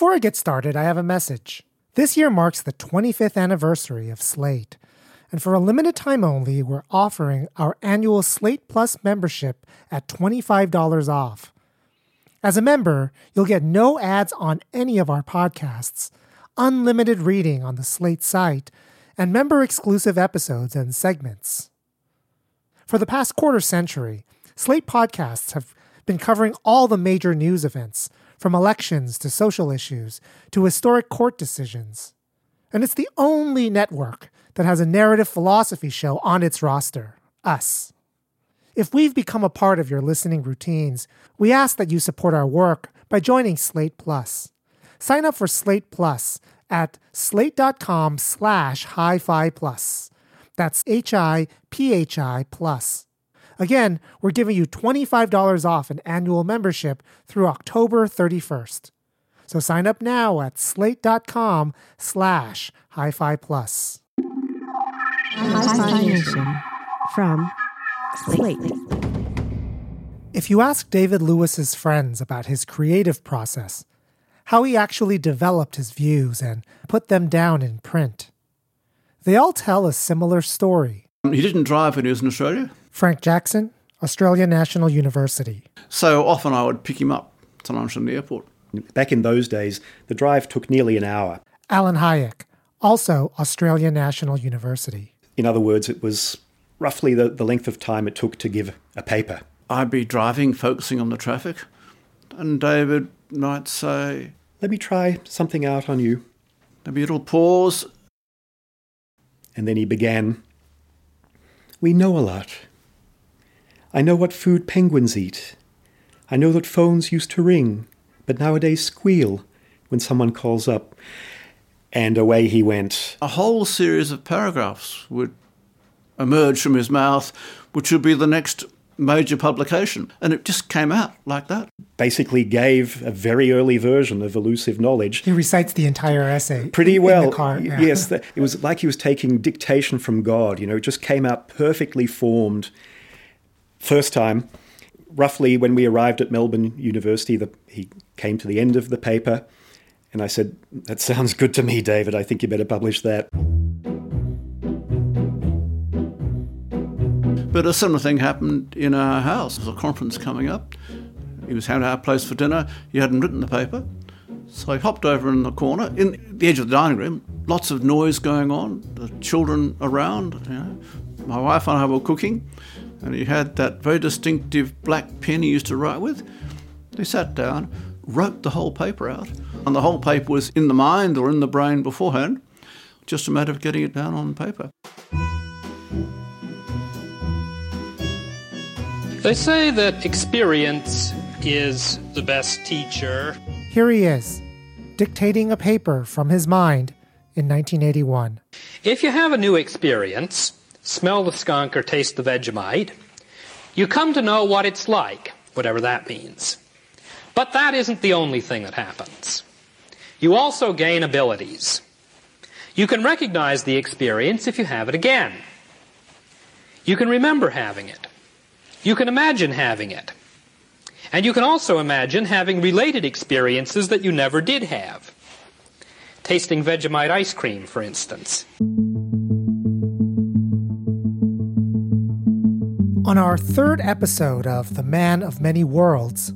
Before I get started, I have a message. This year marks the 25th anniversary of Slate. And for a limited time only, we're offering our annual Slate Plus membership at $25 off. As a member, you'll get no ads on any of our podcasts, unlimited reading on the Slate site, and member exclusive episodes and segments. For the past quarter century, Slate podcasts have been covering all the major news events, from elections to social issues to historic court decisions. And it's the only network that has a narrative philosophy show on its roster us. If we've become a part of your listening routines, we ask that you support our work by joining Slate Plus. Sign up for Slate Plus at slate.com slash hi-phi plus. That's H-I-P-H-I plus. Again, we're giving you $25 off an annual membership through October 31st. So sign up now at slate.com slash hi-phi plus. Hi-Phi Nation from Slate. If you ask David Lewis's friends about his creative process, how he actually developed his views and put them down in print, they all tell a similar story. He didn't drive when he was in Australia. Frank Jackson, Australia National University. So often I would pick him up, sometimes from the airport. Back in those days, the drive took nearly an hour. Alan Hájek, also Australia National University. In other words, it was roughly the, the length of time it took to give a paper. I'd be driving, focusing on the traffic, and David might say, Let me try something out on you. There'd be a little pause. And then he began, We know a lot. I know what food penguins eat. I know that phones used to ring, but nowadays squeal when someone calls up. And away he went. A whole series of paragraphs would emerge from his mouth, which would be the next major publication. And it just came out like that. Basically, gave a very early version of elusive knowledge. He recites the entire essay. Pretty well. Car, yeah. Yes, it was like he was taking dictation from God. You know, it just came out perfectly formed. First time, roughly when we arrived at Melbourne University, the, he came to the end of the paper. And I said, That sounds good to me, David. I think you better publish that. But a similar thing happened in our house. There was a conference coming up. He was having our place for dinner. He hadn't written the paper. So I hopped over in the corner, in the edge of the dining room, lots of noise going on, the children around. You know. My wife and I were cooking, and he had that very distinctive black pen he used to write with. He sat down, wrote the whole paper out, and the whole paper was in the mind or in the brain beforehand, just a matter of getting it down on paper. They say that experience is the best teacher. Here he is, dictating a paper from his mind in 1981. If you have a new experience, smell the skunk or taste the Vegemite, you come to know what it's like, whatever that means. But that isn't the only thing that happens. You also gain abilities. You can recognize the experience if you have it again. You can remember having it. You can imagine having it. And you can also imagine having related experiences that you never did have. Tasting Vegemite ice cream, for instance. On our third episode of The Man of Many Worlds,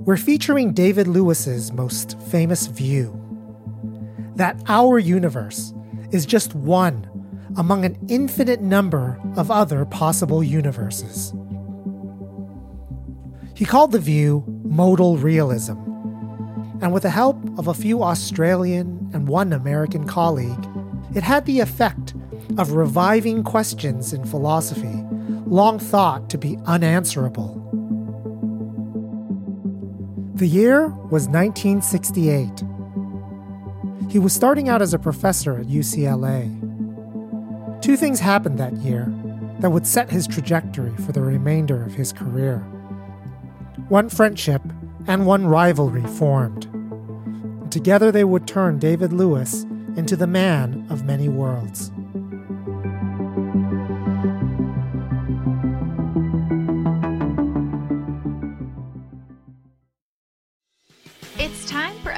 we're featuring David Lewis's most famous view that our universe is just one among an infinite number of other possible universes. He called the view modal realism, and with the help of a few Australian and one American colleague, it had the effect of reviving questions in philosophy long thought to be unanswerable. The year was 1968. He was starting out as a professor at UCLA. Two things happened that year that would set his trajectory for the remainder of his career. One friendship and one rivalry formed. Together they would turn David Lewis into the man of many worlds.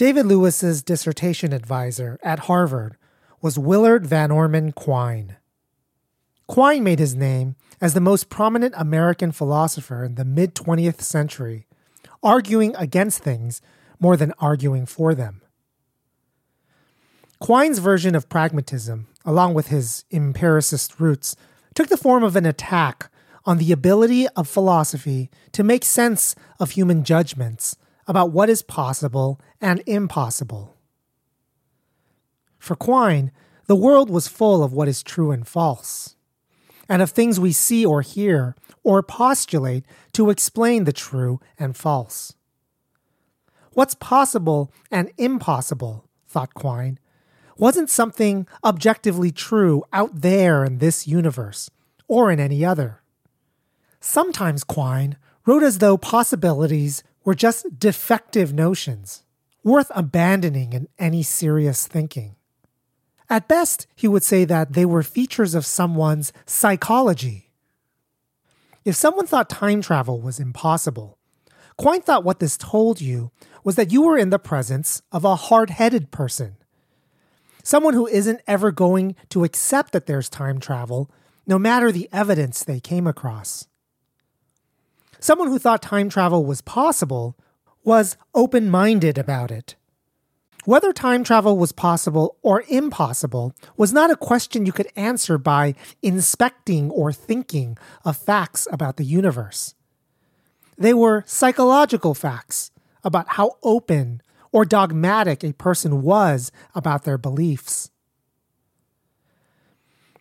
David Lewis's dissertation advisor at Harvard was Willard Van Orman Quine. Quine made his name as the most prominent American philosopher in the mid 20th century, arguing against things more than arguing for them. Quine's version of pragmatism, along with his empiricist roots, took the form of an attack on the ability of philosophy to make sense of human judgments about what is possible and impossible. For Quine, the world was full of what is true and false, and of things we see or hear or postulate to explain the true and false. What's possible and impossible, thought Quine, wasn't something objectively true out there in this universe or in any other. Sometimes Quine wrote as though possibilities were just defective notions, worth abandoning in any serious thinking. At best, he would say that they were features of someone's psychology. If someone thought time travel was impossible, Quine thought what this told you was that you were in the presence of a hard headed person. Someone who isn't ever going to accept that there's time travel, no matter the evidence they came across. Someone who thought time travel was possible was open minded about it. Whether time travel was possible or impossible was not a question you could answer by inspecting or thinking of facts about the universe. They were psychological facts about how open or dogmatic a person was about their beliefs.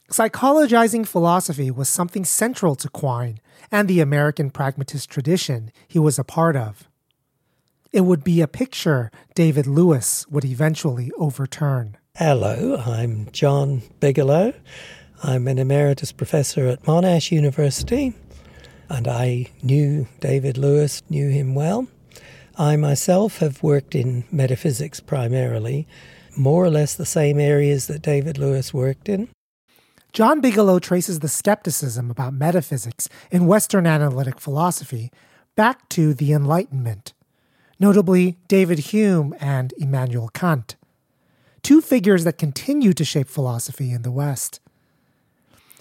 Psychologizing philosophy was something central to Quine and the American pragmatist tradition he was a part of. It would be a picture David Lewis would eventually overturn. Hello, I'm John Bigelow. I'm an emeritus professor at Monash University, and I knew David Lewis, knew him well. I myself have worked in metaphysics primarily, more or less the same areas that David Lewis worked in. John Bigelow traces the skepticism about metaphysics in Western analytic philosophy back to the Enlightenment, notably David Hume and Immanuel Kant, two figures that continue to shape philosophy in the West.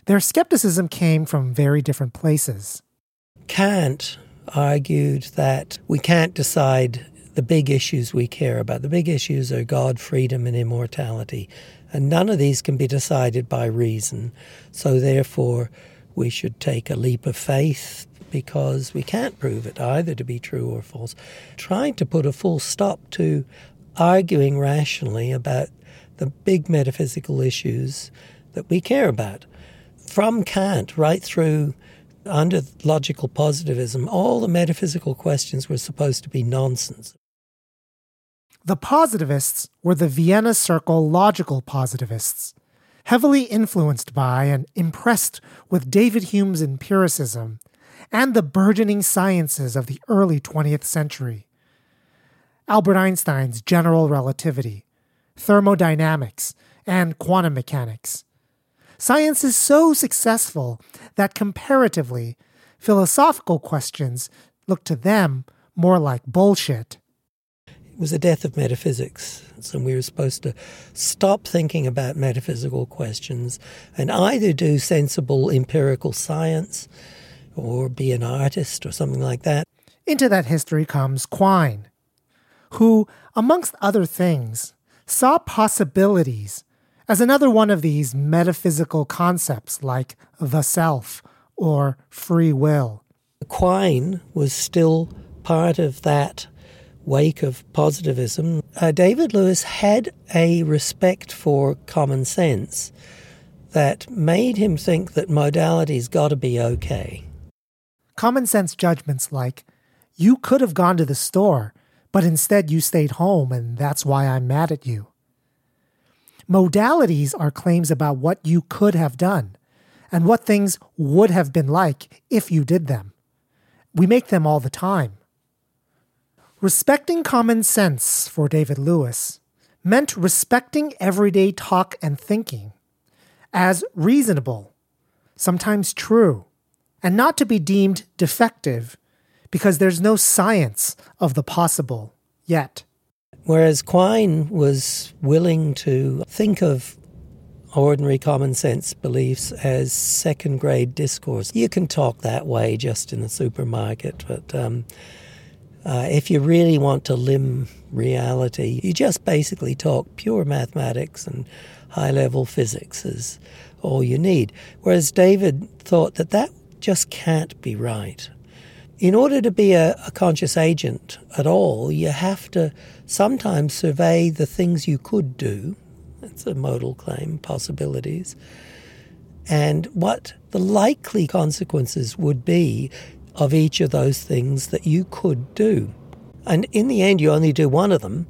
Their skepticism came from very different places. Kant argued that we can't decide the big issues we care about. The big issues are God, freedom, and immortality. And none of these can be decided by reason. So, therefore, we should take a leap of faith because we can't prove it either to be true or false. Trying to put a full stop to arguing rationally about the big metaphysical issues that we care about. From Kant right through under logical positivism, all the metaphysical questions were supposed to be nonsense. The positivists were the Vienna Circle logical positivists, heavily influenced by and impressed with David Hume's empiricism and the burgeoning sciences of the early 20th century. Albert Einstein's general relativity, thermodynamics, and quantum mechanics. Science is so successful that comparatively, philosophical questions look to them more like bullshit was the death of metaphysics. So we were supposed to stop thinking about metaphysical questions and either do sensible empirical science or be an artist or something like that. Into that history comes Quine, who, amongst other things, saw possibilities as another one of these metaphysical concepts like the self or free will. Quine was still part of that wake of positivism. Uh, David Lewis had a respect for common sense that made him think that modality's got to be okay. Common sense judgments like, you could have gone to the store, but instead you stayed home, and that's why I'm mad at you. Modalities are claims about what you could have done and what things would have been like if you did them. We make them all the time. Respecting common sense for David Lewis meant respecting everyday talk and thinking as reasonable, sometimes true, and not to be deemed defective because there's no science of the possible yet. Whereas Quine was willing to think of ordinary common sense beliefs as second grade discourse. You can talk that way just in the supermarket, but um, uh, if you really want to limn reality, you just basically talk pure mathematics and high level physics is all you need. Whereas David thought that that just can't be right in order to be a, a, conscious agent at all, you have to sometimes survey the things you could do. That's a modal claim, possibilities. And what the likely consequences would be of each of those things that you could do. And in the end, you only do one of them.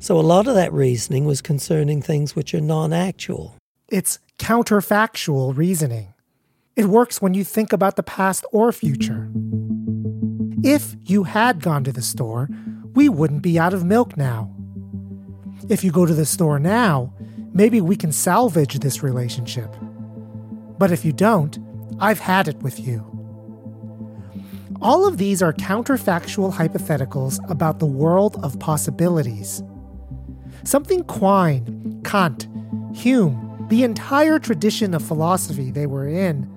So a lot of that reasoning was concerning things which are non actual. It's counterfactual reasoning. It works when you think about the past or future. If you had gone to the store, we wouldn't be out of milk now. If you go to the store now, maybe we can salvage this relationship. But if you don't, I've had it with you. All of these are counterfactual hypotheticals about the world of possibilities. Something Quine, Kant, Hume, the entire tradition of philosophy they were in,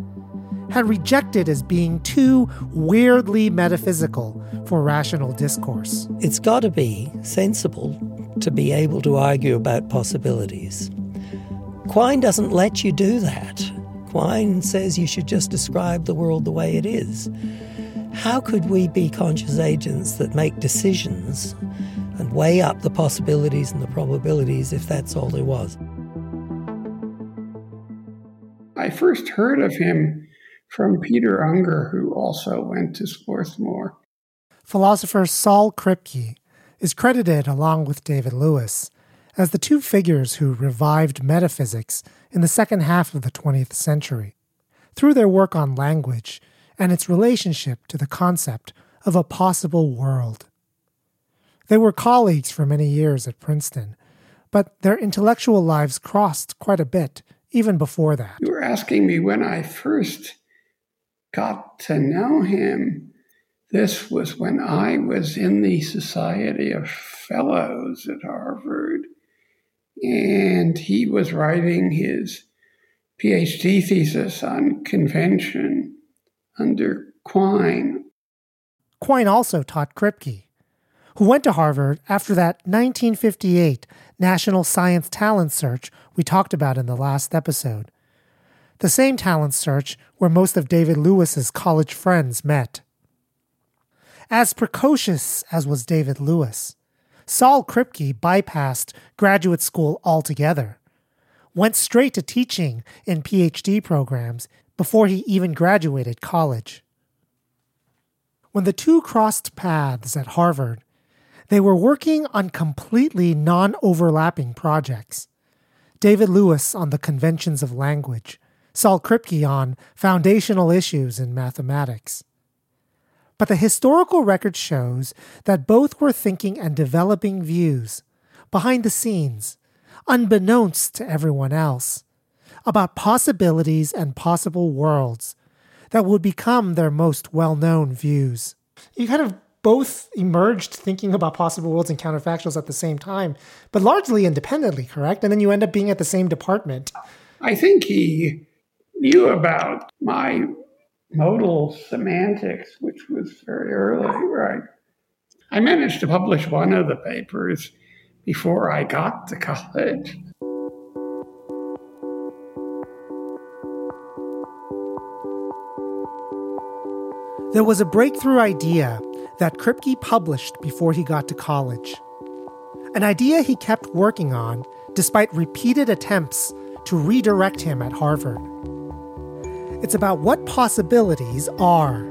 had rejected as being too weirdly metaphysical for rational discourse. It's got to be sensible to be able to argue about possibilities. Quine doesn't let you do that. Quine says you should just describe the world the way it is. How could we be conscious agents that make decisions and weigh up the possibilities and the probabilities if that's all there was? I first heard of him from Peter Unger, who also went to Swarthmore. Philosopher Saul Kripke is credited along with David Lewis as the two figures who revived metaphysics in the second half of the 20th century through their work on language and its relationship to the concept of a possible world. They were colleagues for many years at Princeton, but their intellectual lives crossed quite a bit even before that. You were asking me when I first got to know him, this was when I was in the Society of Fellows at Harvard, and he was writing his PhD thesis on convention under Quine. Quine also taught Kripke, who went to Harvard after that 1958 National Science Talent Search we talked about in the last episode the same talent search where most of David Lewis's college friends met. As precocious as was David Lewis, Saul Kripke bypassed graduate school altogether, went straight to teaching in PhD programs before he even graduated college. When the two crossed paths at Harvard, they were working on completely non overlapping projects. David Lewis on the conventions of language, Saul Kripke on foundational issues in mathematics. But the historical record shows that both were thinking and developing views behind the scenes, unbeknownst to everyone else, about possibilities and possible worlds that would become their most well known views. You kind of both emerged thinking about possible worlds and counterfactuals at the same time, but largely independently, correct? And then you end up being at the same department. I think he knew about my modal semantics, which was very early, right? I managed to publish one of the papers before I got to college. There was a breakthrough idea that Kripke published before he got to college. An idea he kept working on despite repeated attempts to redirect him at Harvard. It's about what possibilities are.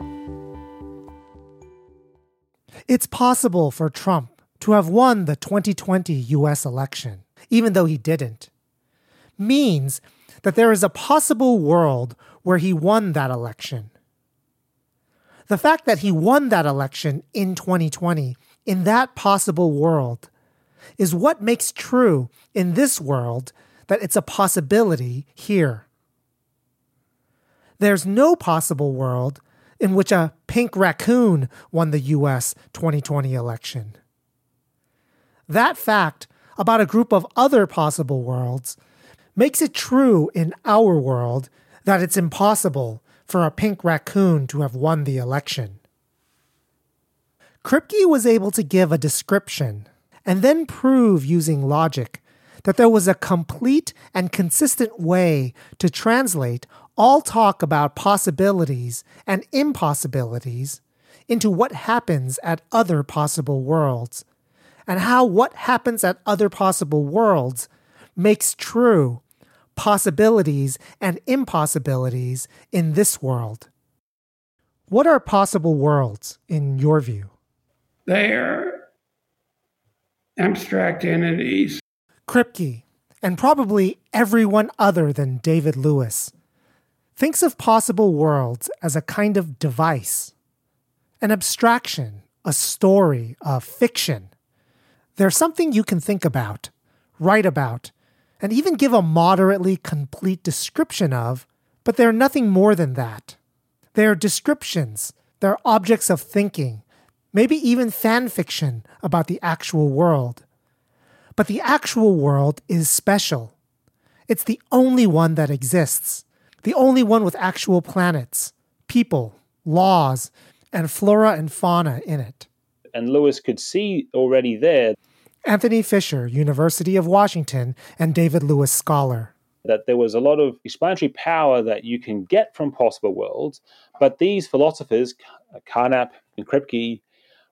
It's possible for Trump to have won the 2020 US election, even though he didn't. Means that there is a possible world where he won that election. The fact that he won that election in 2020, in that possible world, is what makes true in this world that it's a possibility here. There's no possible world in which a pink raccoon won the US 2020 election. That fact about a group of other possible worlds makes it true in our world that it's impossible for a pink raccoon to have won the election. Kripke was able to give a description and then prove using logic that there was a complete and consistent way to translate all talk about possibilities and impossibilities into what happens at other possible worlds, and how what happens at other possible worlds makes true possibilities and impossibilities in this world. What are possible worlds in your view? They are abstract entities. Kripke, and probably everyone other than David Lewis, thinks of possible worlds as a kind of device, an abstraction, a story, a fiction. They're something you can think about, write about, and even give a moderately complete description of, but they're nothing more than that. They're descriptions, they're objects of thinking, maybe even fan fiction about the actual world. But the actual world is special. It's the only one that exists, the only one with actual planets, people, laws, and flora and fauna in it. And Lewis could see already there Anthony Fisher, University of Washington, and David Lewis Scholar. That there was a lot of explanatory power that you can get from possible worlds, but these philosophers, uh, Carnap and Kripke,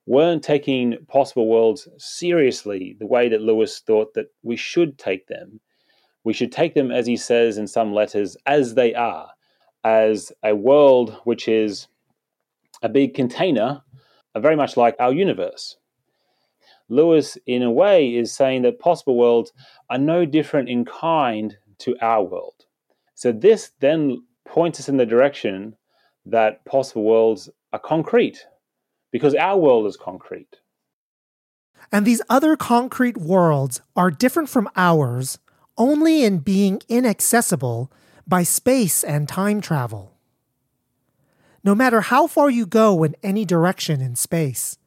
weren't taking possible worlds seriously the way that Lewis thought that we should take them. We should take them, as he says in some letters, as they are, as a world which is a big container, uh, very much like our universe. Lewis, in a way, is saying that possible worlds are no different in kind to our world. So, this then points us in the direction that possible worlds are concrete, because our world is concrete. And these other concrete worlds are different from ours only in being inaccessible by space and time travel. No matter how far you go in any direction in space,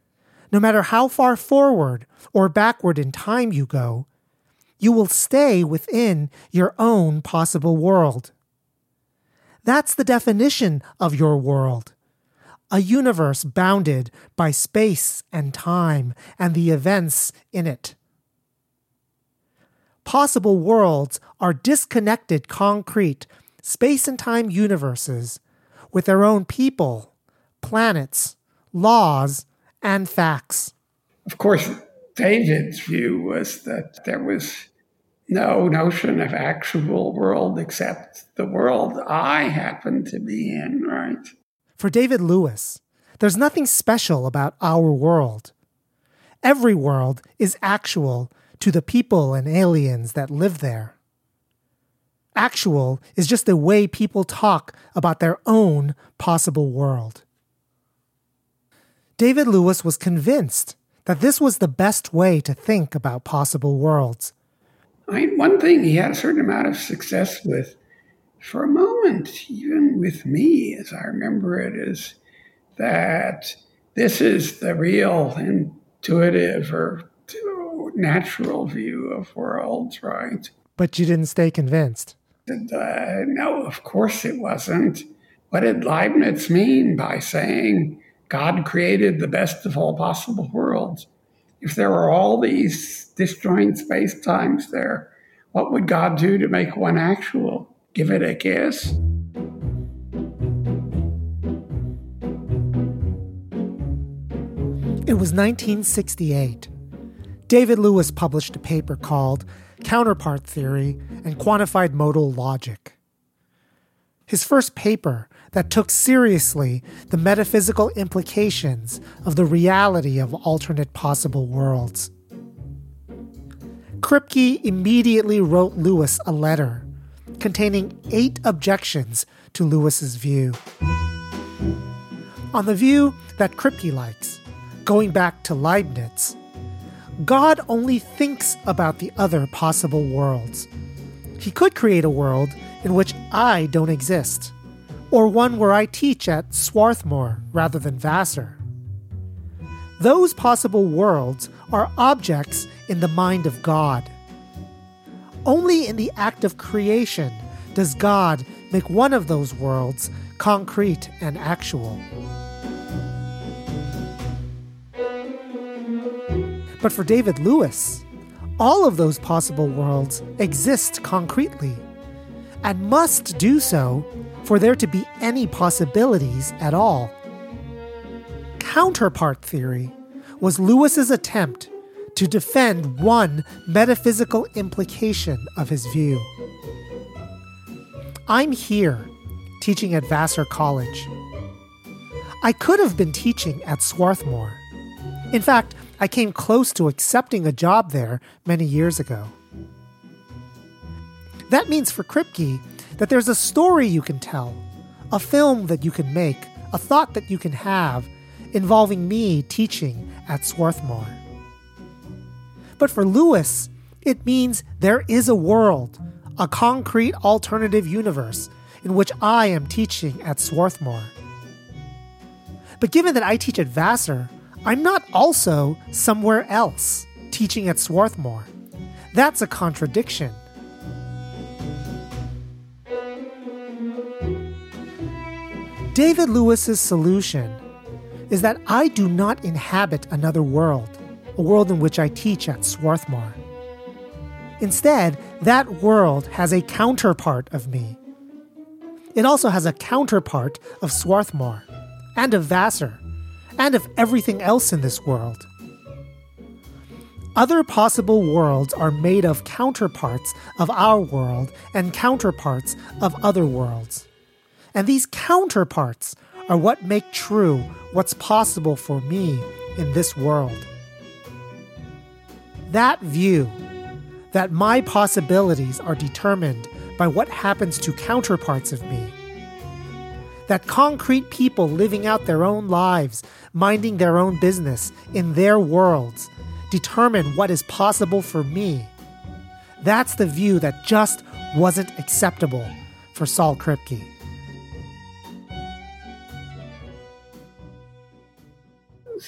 no matter how far forward or backward in time you go, you will stay within your own possible world. That's the definition of your world a universe bounded by space and time and the events in it. Possible worlds are disconnected, concrete, space and time universes with their own people, planets, laws, and facts. Of course, David's view was that there was no notion of actual world except the world I happen to be in, right? For David Lewis, there's nothing special about our world. Every world is actual to the people and aliens that live there. Actual is just the way people talk about their own possible world. David Lewis was convinced that this was the best way to think about possible worlds. I mean, one thing he had a certain amount of success with, for a moment, even with me, as I remember it, is that this is the real intuitive or natural view of worlds, right? But you didn't stay convinced. And, uh, no, of course it wasn't. What did Leibniz mean by saying God created the best of all possible worlds. If there were all these disjoint space times there, what would God do to make one actual? Give it a kiss? It was 1968. David Lewis published a paper called Counterpart Theory and Quantified Modal Logic. His first paper that took seriously the metaphysical implications of the reality of alternate possible worlds. Kripke immediately wrote Lewis a letter containing eight objections to Lewis's view. On the view that Kripke likes, going back to Leibniz, God only thinks about the other possible worlds. He could create a world in which I don't exist, or one where I teach at Swarthmore rather than Vassar. Those possible worlds are objects in the mind of God. Only in the act of creation does God make one of those worlds concrete and actual. But for David Lewis, all of those possible worlds exist concretely and must do so for there to be any possibilities at all. Counterpart theory was Lewis's attempt to defend one metaphysical implication of his view. I'm here teaching at Vassar College. I could have been teaching at Swarthmore. In fact, I came close to accepting a job there many years ago. That means for Kripke that there's a story you can tell, a film that you can make, a thought that you can have involving me teaching at Swarthmore. But for Lewis, it means there is a world, a concrete alternative universe in which I am teaching at Swarthmore. But given that I teach at Vassar, I'm not also somewhere else teaching at Swarthmore. That's a contradiction. David Lewis's solution is that I do not inhabit another world, a world in which I teach at Swarthmore. Instead, that world has a counterpart of me. It also has a counterpart of Swarthmore and of Vassar and of everything else in this world. Other possible worlds are made of counterparts of our world and counterparts of other worlds. And these counterparts are what make true what's possible for me in this world. That view, that my possibilities are determined by what happens to counterparts of me, that concrete people living out their own lives, minding their own business in their worlds, determine what is possible for me. That's the view that just wasn't acceptable for Saul Kripke.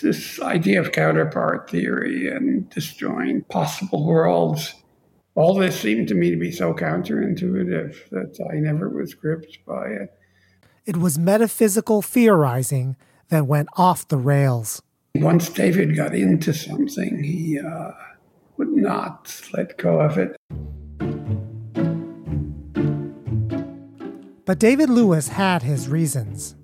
This idea of counterpart theory and destroying possible worlds, all this seemed to me to be so counterintuitive that I never was gripped by it. It was metaphysical theorizing that went off the rails. Once David got into something, he uh, would not let go of it. But David Lewis had his reasons.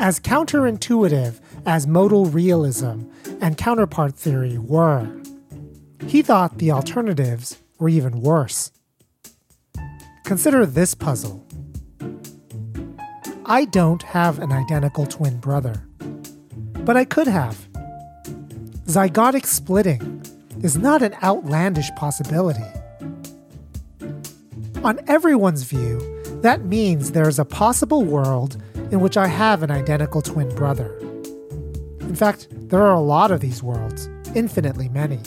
As counterintuitive as modal realism and counterpart theory were, he thought the alternatives were even worse. Consider this puzzle. I don't have an identical twin brother, but I could have. Zygotic splitting is not an outlandish possibility. On everyone's view, that means there is a possible world in which I have an identical twin brother. In fact, there are a lot of these worlds, infinitely many.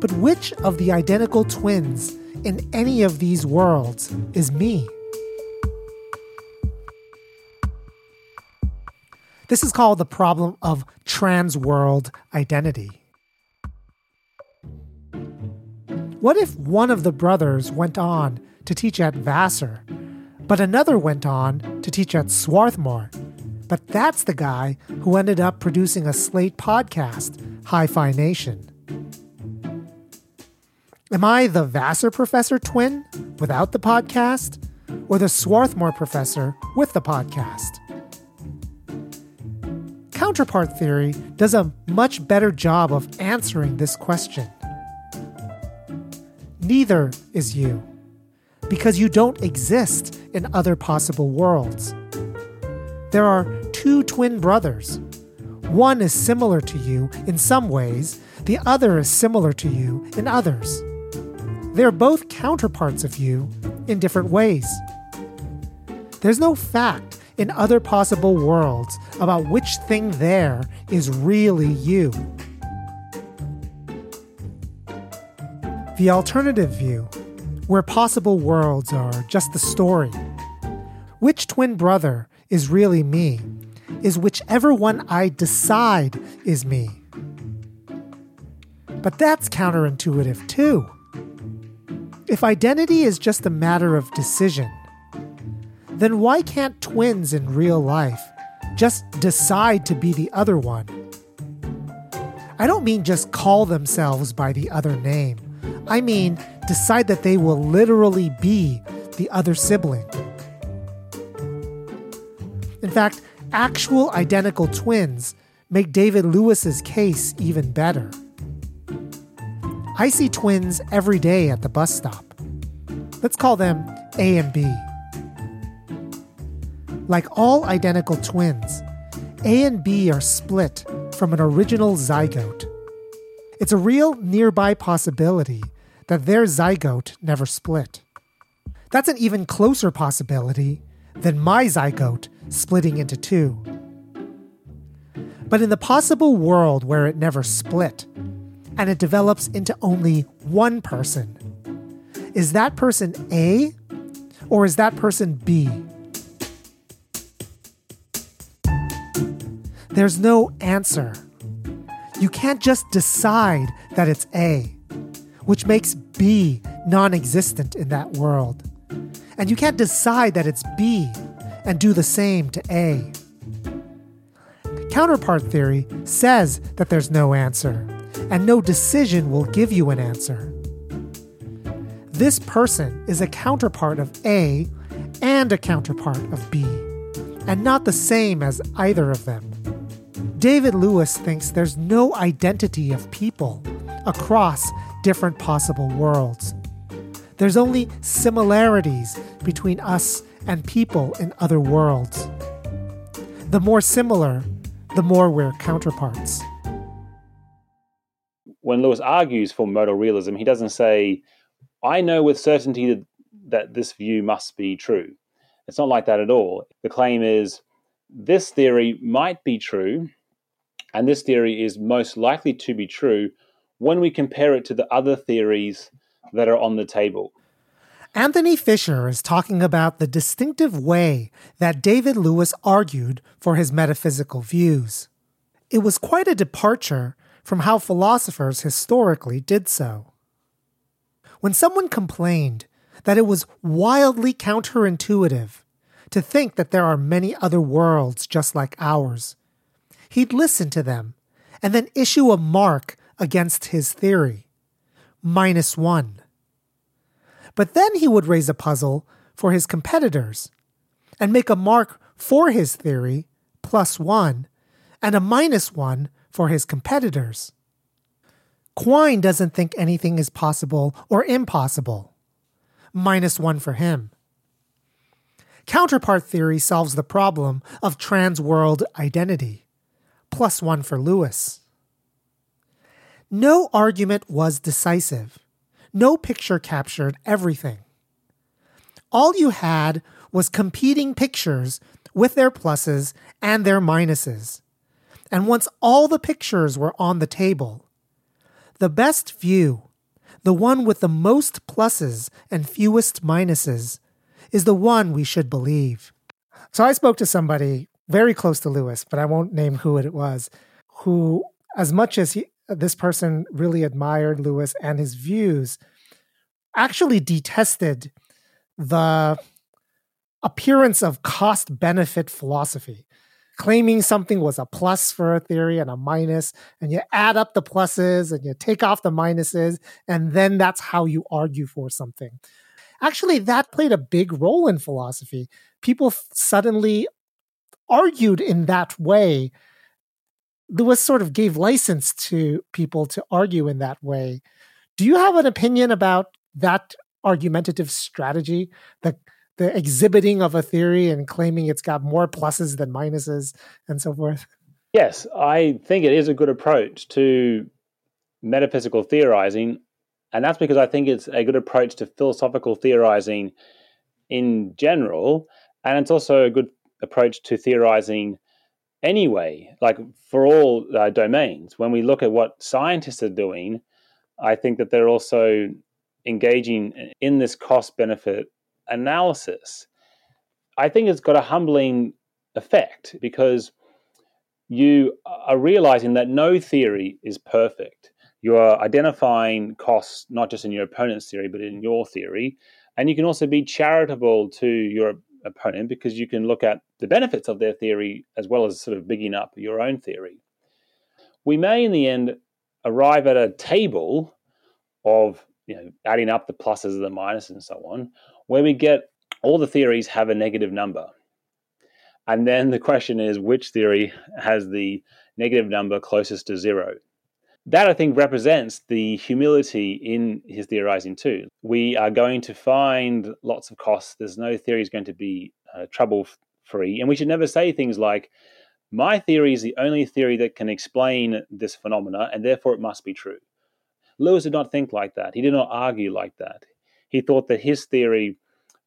But which of the identical twins in any of these worlds is me? This is called the problem of trans-world identity. What if one of the brothers went on to teach at Vassar, but another went on to teach at Swarthmore? But that's the guy who ended up producing a Slate podcast, Hi Phi Nation. Am I the Vassar professor twin without the podcast, or the Swarthmore professor with the podcast? counterpart theory does a much better job of answering this question. Neither is you, because you don't exist in other possible worlds. There are two twin brothers. One is similar to you in some ways, the other is similar to you in others. They're both counterparts of you in different ways. There's no fact in other possible worlds about which thing there is really you. The alternative view, where possible worlds are just the story, which twin brother is really me, is whichever one I decide is me. But that's counterintuitive too. If identity is just a matter of decision, then why can't twins in real life just decide to be the other one? I don't mean just call themselves by the other name. I mean decide that they will literally be the other sibling. In fact, actual identical twins make David Lewis's case even better. I see twins every day at the bus stop. Let's call them A and B. Like all identical twins, A and B are split from an original zygote. It's a real nearby possibility that their zygote never split. That's an even closer possibility than my zygote splitting into two. But in the possible world where it never split, and it develops into only one person, is that person A or is that person B? There's no answer. You can't just decide that it's A, which makes B non existent in that world. And you can't decide that it's B and do the same to A. Counterpart theory says that there's no answer, and no decision will give you an answer. This person is a counterpart of A and a counterpart of B, and not the same as either of them. David Lewis thinks there's no identity of people across different possible worlds. There's only similarities between us and people in other worlds. The more similar, the more we're counterparts. When Lewis argues for modal realism, he doesn't say, I know with certainty that, that this view must be true. It's not like that at all. The claim is this theory might be true, and this theory is most likely to be true when we compare it to the other theories that are on the table. Anthony Fisher is talking about the distinctive way that David Lewis argued for his metaphysical views. It was quite a departure from how philosophers historically did so. When someone complained that it was wildly counterintuitive to think that there are many other worlds just like ours, he'd listen to them and then issue a mark against his theory minus one. But then he would raise a puzzle for his competitors and make a mark for his theory, plus one, and a minus one for his competitors. Quine doesn't think anything is possible or impossible. Minus one for him. Counterpart theory solves the problem of trans world identity. Plus one for Lewis. No argument was decisive no picture captured everything. All you had was competing pictures with their pluses and their minuses. And once all the pictures were on the table, the best view, the one with the most pluses and fewest minuses, is the one we should believe. So I spoke to somebody very close to Lewis, but I won't name who it was, who, as much as he, this person really admired Lewis and his views, actually detested the appearance of cost benefit philosophy, claiming something was a plus for a theory and a minus, and you add up the pluses and you take off the minuses, and then that's how you argue for something. Actually, that played a big role in philosophy. People suddenly argued in that way Lewis sort of gave license to people to argue in that way. Do you have an opinion about that argumentative strategy, the the exhibiting of a theory and claiming it's got more pluses than minuses and so forth? Yes, I think it is a good approach to metaphysical theorizing, and that's because I think it's a good approach to philosophical theorizing in general, and it's also a good approach to theorizing anyway, like for all uh, domains. When we look at what scientists are doing, I think that they're also engaging in this cost benefit analysis. I think it's got a humbling effect because you are realizing that no theory is perfect. You are identifying costs not just in your opponent's theory, but in your theory. And you can also be charitable to your opponent because you can look at the benefits of their theory as well as sort of bigging up your own theory. We may, in the end, arrive at a table of you know adding up the pluses and the minuses and so on, where we get all the theories have a negative number. And then the question is which theory has the negative number closest to zero? That I think represents the humility in his theorizing too. We are going to find lots of costs. There's no theory is going to be uh, trouble free. And we should never say things like, my theory is the only theory that can explain this phenomena, and therefore it must be true. Lewis did not think like that. He did not argue like that. He thought that his theory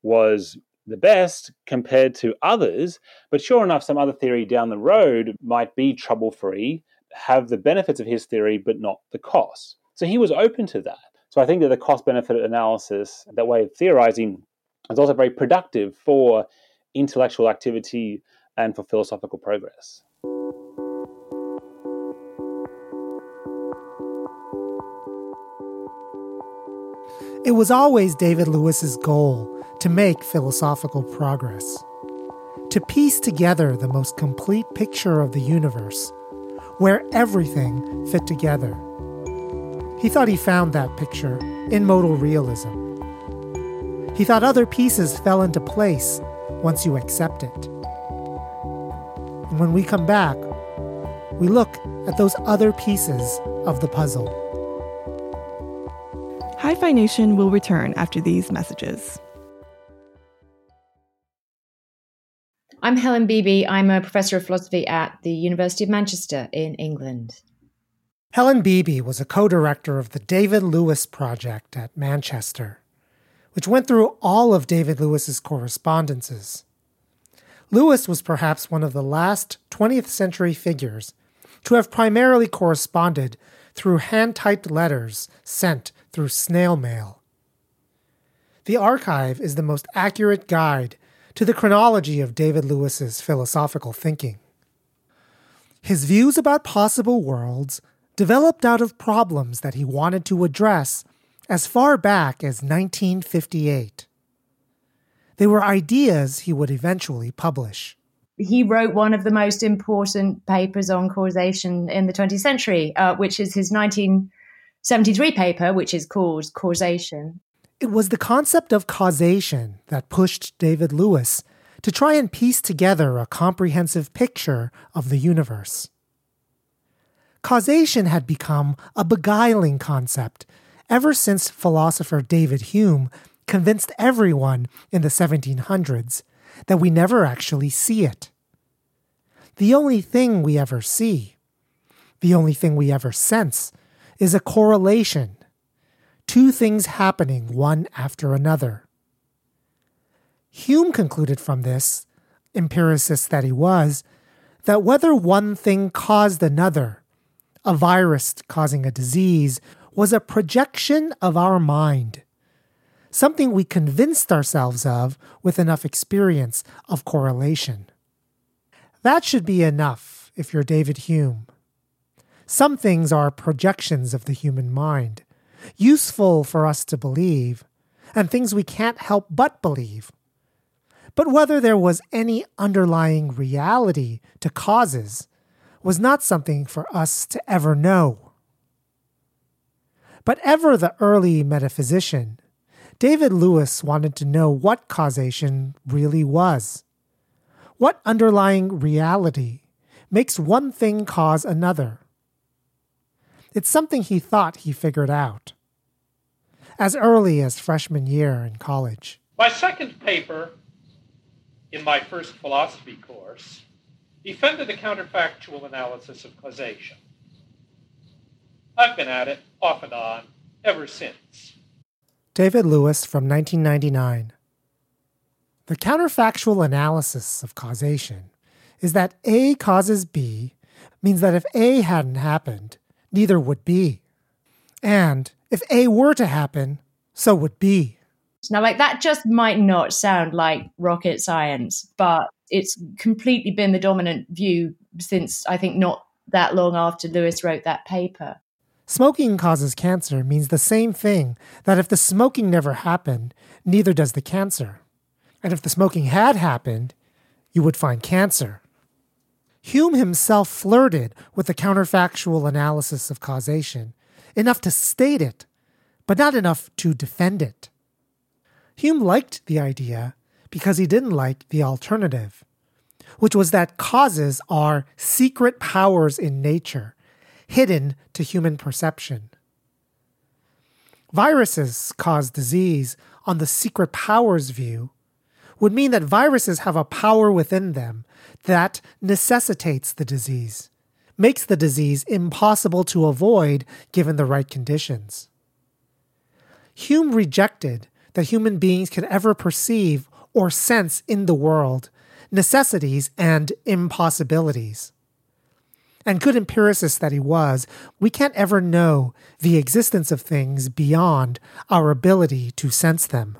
was the best compared to others. But sure enough, some other theory down the road might be trouble free, have the benefits of his theory, but not the costs. So he was open to that. So I think that the cost benefit analysis, that way of theorizing, is also very productive for intellectual activity and for philosophical progress. It was always David Lewis's goal to make philosophical progress, to piece together the most complete picture of the universe, where everything fit together. He thought he found that picture in modal realism. He thought other pieces fell into place once you accept it. And when we come back, we look at those other pieces of the puzzle. Hi Phi Nation will return after these messages. I'm Helen Beebee. I'm a professor of philosophy at the University of Manchester in England. Helen Beebee was a co director of the David Lewis Project at Manchester, which went through all of David Lewis's correspondences. Lewis was perhaps one of the last 20th century figures to have primarily corresponded through hand typed letters sent through snail mail. The archive is the most accurate guide to the chronology of David Lewis's philosophical thinking. His views about possible worlds developed out of problems that he wanted to address as far back as 1958. They were ideas he would eventually publish. He wrote one of the most important papers on causation in the 20th century, uh, which is his 1973 paper, which is called Causation. It was the concept of causation that pushed David Lewis to try and piece together a comprehensive picture of the universe. Causation had become a beguiling concept ever since philosopher David Hume convinced everyone in the 1700s that we never actually see it. The only thing we ever see, the only thing we ever sense, is a correlation two things happening one after another. Hume concluded from this, empiricist that he was, that whether one thing caused another, a virus causing a disease, was a projection of our mind, something we convinced ourselves of with enough experience of correlation. That should be enough if you're David Hume. Some things are projections of the human mind useful for us to believe, and things we can't help but believe. But whether there was any underlying reality to causes was not something for us to ever know. But ever the early metaphysician, David Lewis wanted to know what causation really was. What underlying reality makes one thing cause another. It's something he thought he figured out. As early as freshman year in college. My second paper in my first philosophy course defended the counterfactual analysis of causation. I've been at it off and on ever since. David Lewis from 1999. The counterfactual analysis of causation is that A causes B means that if A hadn't happened, neither would B. And if A were to happen, so would B. Now, like that just might not sound like rocket science, but it's completely been the dominant view since I think not that long after Lewis wrote that paper. Smoking causes cancer means the same thing that if the smoking never happened, neither does the cancer. And if the smoking had happened, you would find cancer. Hume himself flirted with the counterfactual analysis of causation, enough to state it, but not enough to defend it. Hume liked the idea because he didn't like the alternative, which was that causes are secret powers in nature hidden to human perception. Viruses cause disease on the secret powers view would mean that viruses have a power within them that necessitates the disease, makes the disease impossible to avoid given the right conditions. Hume rejected that human beings could ever perceive or sense in the world necessities and impossibilities and good empiricist that he was, we can't ever know the existence of things beyond our ability to sense them.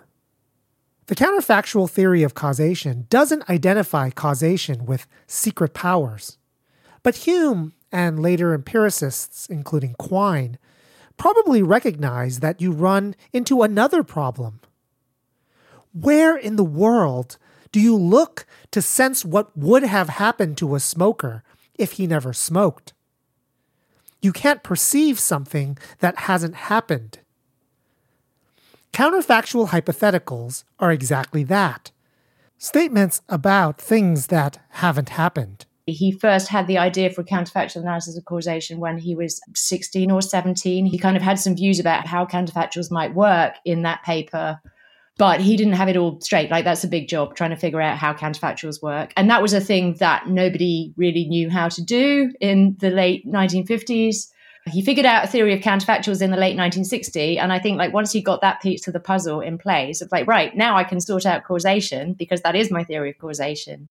The counterfactual theory of causation doesn't identify causation with secret powers. But Hume and later empiricists, including Quine, probably recognize that you run into another problem. Where in the world do you look to sense what would have happened to a smoker if he never smoked. You can't perceive something that hasn't happened. Counterfactual hypotheticals are exactly that statements about things that haven't happened. He first had the idea for counterfactual analysis of causation when he was 16 or 17. He kind of had some views about how counterfactuals might work in that paper but he didn't have it all straight. Like that's a big job trying to figure out how counterfactuals work. And that was a thing that nobody really knew how to do in the late 1950s. He figured out a theory of counterfactuals in the late 1960s. And I think like once he got that piece of the puzzle in place, it's like, right, now I can sort out causation because that is my theory of causation.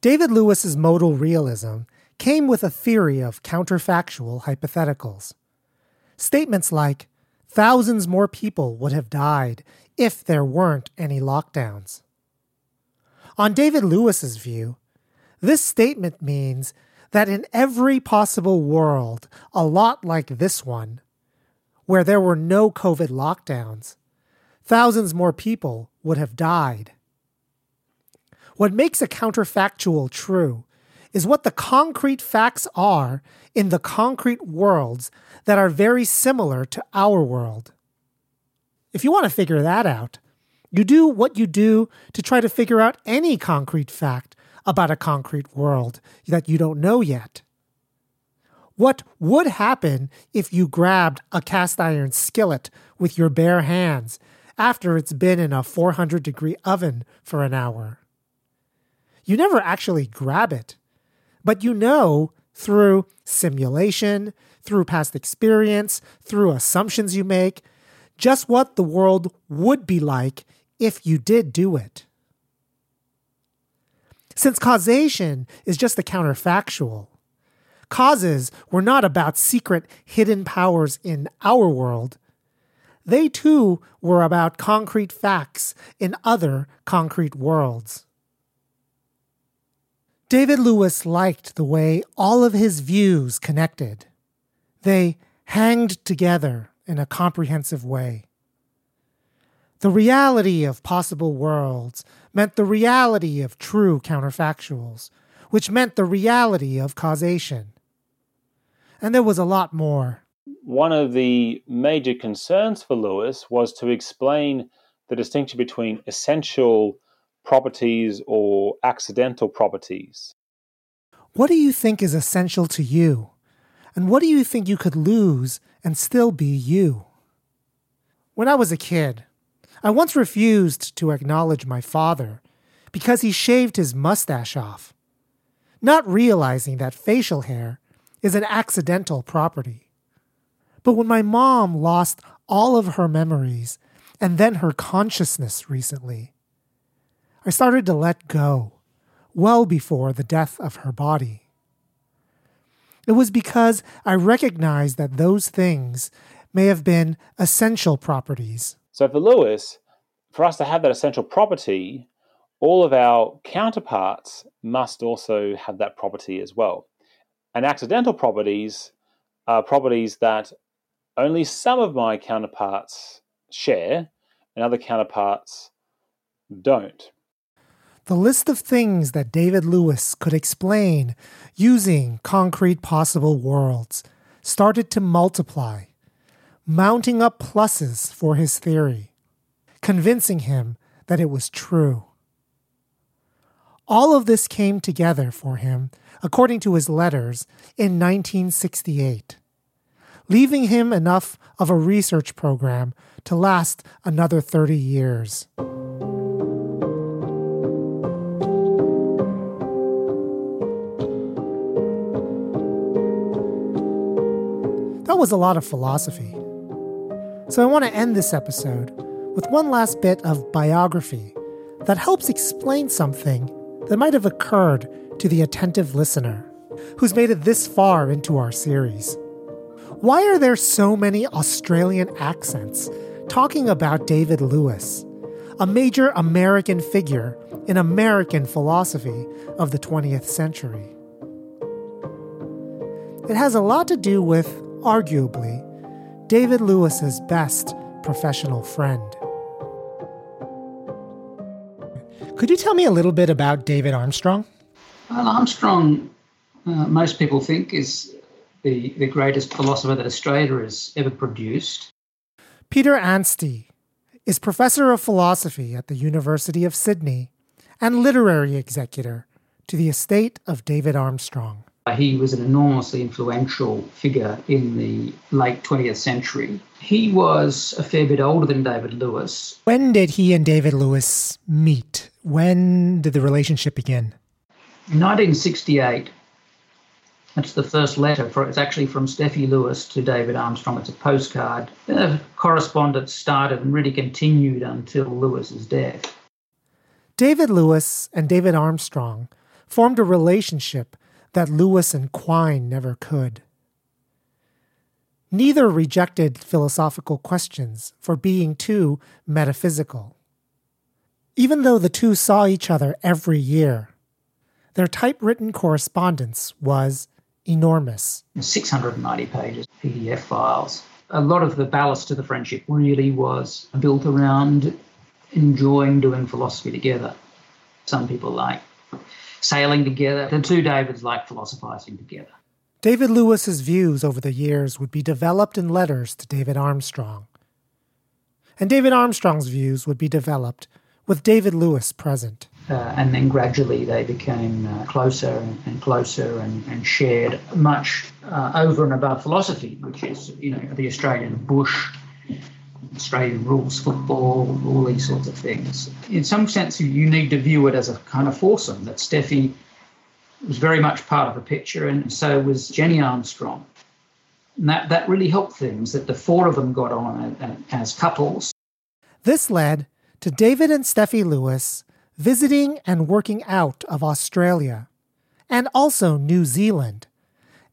David Lewis's modal realism came with a theory of counterfactual hypotheticals. Statements like, thousands more people would have died if there weren't any lockdowns. On David Lewis's view, this statement means that in every possible world, a lot like this one, where there were no COVID lockdowns, thousands more people would have died. What makes a counterfactual true is what the concrete facts are in the concrete worlds that are very similar to our world. If you want to figure that out, you do what you do to try to figure out any concrete fact about a concrete world that you don't know yet. What would happen if you grabbed a cast iron skillet with your bare hands after it's been in a 400 degree oven for an hour? You never actually grab it, but you know through simulation, through past experience, through assumptions you make, just what the world would be like if you did do it. Since causation is just the counterfactual, causes were not about secret hidden powers in our world. They too were about concrete facts in other concrete worlds. David Lewis liked the way all of his views connected. They hanged together in a comprehensive way. The reality of possible worlds meant the reality of true counterfactuals, which meant the reality of causation. And there was a lot more. One of the major concerns for Lewis was to explain the distinction between essential properties or accidental properties. What do you think is essential to you? And what do you think you could lose and still be you? When I was a kid, I once refused to acknowledge my father because he shaved his mustache off, not realizing that facial hair is an accidental property. But when my mom lost all of her memories and then her consciousness recently, I started to let go well before the death of her body. It was because I recognized that those things may have been essential properties. So for Lewis, for us to have that essential property, all of our counterparts must also have that property as well. And accidental properties are properties that only some of my counterparts share and other counterparts don't. The list of things that David Lewis could explain using concrete possible worlds started to multiply, mounting up pluses for his theory, convincing him that it was true. All of this came together for him, according to his letters, in 1968, leaving him enough of a research program to last another 30 years. Was a lot of philosophy. So I want to end this episode with one last bit of biography that helps explain something that might have occurred to the attentive listener who's made it this far into our series. Why are there so many Australian accents talking about David Lewis, a major American figure in American philosophy of the 20th century? It has a lot to do with arguably, David Lewis's best professional friend. Could you tell me a little bit about David Armstrong? Well, Armstrong, uh, most people think, is the, the greatest philosopher that Australia has ever produced. Peter Anstey is professor of philosophy at the University of Sydney and literary executor to the estate of David Armstrong. He was an enormously influential figure in the late 20th century. He was a fair bit older than David Lewis. When did he and David Lewis meet? When did the relationship begin? 1968. That's the first letter. For, it's actually from Steffi Lewis to David Armstrong. It's a postcard. The correspondence started and really continued until Lewis's death. David Lewis and David Armstrong formed a relationship that Lewis and Quine never could. Neither rejected philosophical questions for being too metaphysical. Even though the two saw each other every year, their typewritten correspondence was enormous 690 pages, PDF files. A lot of the ballast to the friendship really was built around enjoying doing philosophy together. Some people like sailing together. The two Davids like philosophizing together. David Lewis's views over the years would be developed in letters to David Armstrong. And David Armstrong's views would be developed with David Lewis present. Uh, and then gradually they became uh, closer and, closer and, and, shared much uh, over and above philosophy, which is, you know, the Australian bush Australian rules football, all these sorts of things. In some sense, you need to view it as a kind of foursome that Steffi was very much part of the picture, and so was Jenny Armstrong. And that, that really helped things that the four of them got on as couples. This led to David and Steffi Lewis visiting and working out of Australia and also New Zealand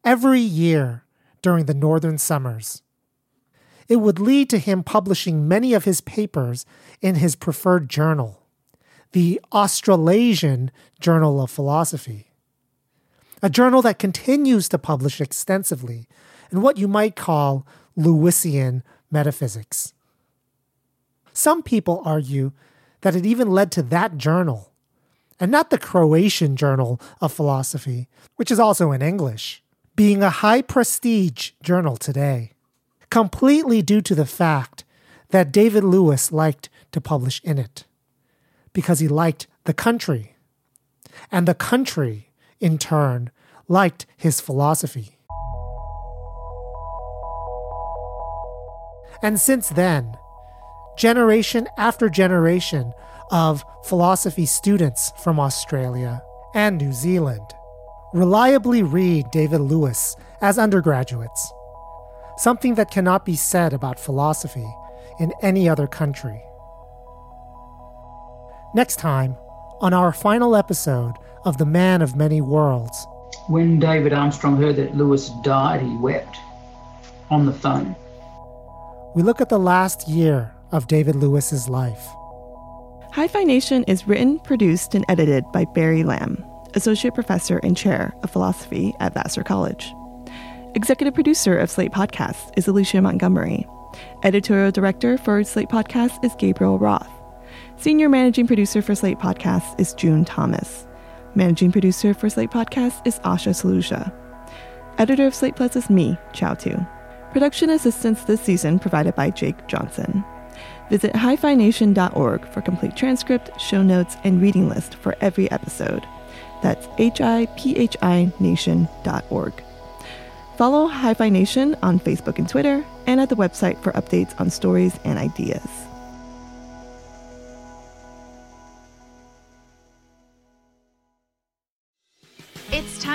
every year during the northern summers it would lead to him publishing many of his papers in his preferred journal, the Australasian Journal of Philosophy, a journal that continues to publish extensively in what you might call Lewisian metaphysics. Some people argue that it even led to that journal, and not the Croatian Journal of Philosophy, which is also in English, being a high prestige journal today completely due to the fact that David Lewis liked to publish in it because he liked the country. And the country, in turn, liked his philosophy. And since then, generation after generation of philosophy students from Australia and New Zealand reliably read David Lewis as undergraduates, something that cannot be said about philosophy in any other country. Next time, on our final episode of The Man of Many Worlds. When David Armstrong heard that Lewis died, he wept on the phone. We look at the last year of David Lewis's life. Hi Phi Nation is written, produced, and edited by Barry Lam, Associate Professor and Chair of Philosophy at Vassar College. Executive producer of Slate Podcasts is Alicia Montgomery. Editorial director for Slate Podcasts is Gabriel Roth. Senior managing producer for Slate Podcasts is June Thomas. Managing producer for Slate Podcasts is Asha Saluja. Editor of Slate Plus is me, Chao Tu. Production assistance this season provided by Jake Johnson. Visit hiphination.org for complete transcript, show notes, and reading list for every episode. That's hiphination.org. Follow Hi-Phi Nation on Facebook and Twitter, and at the website for updates on stories and ideas. It's time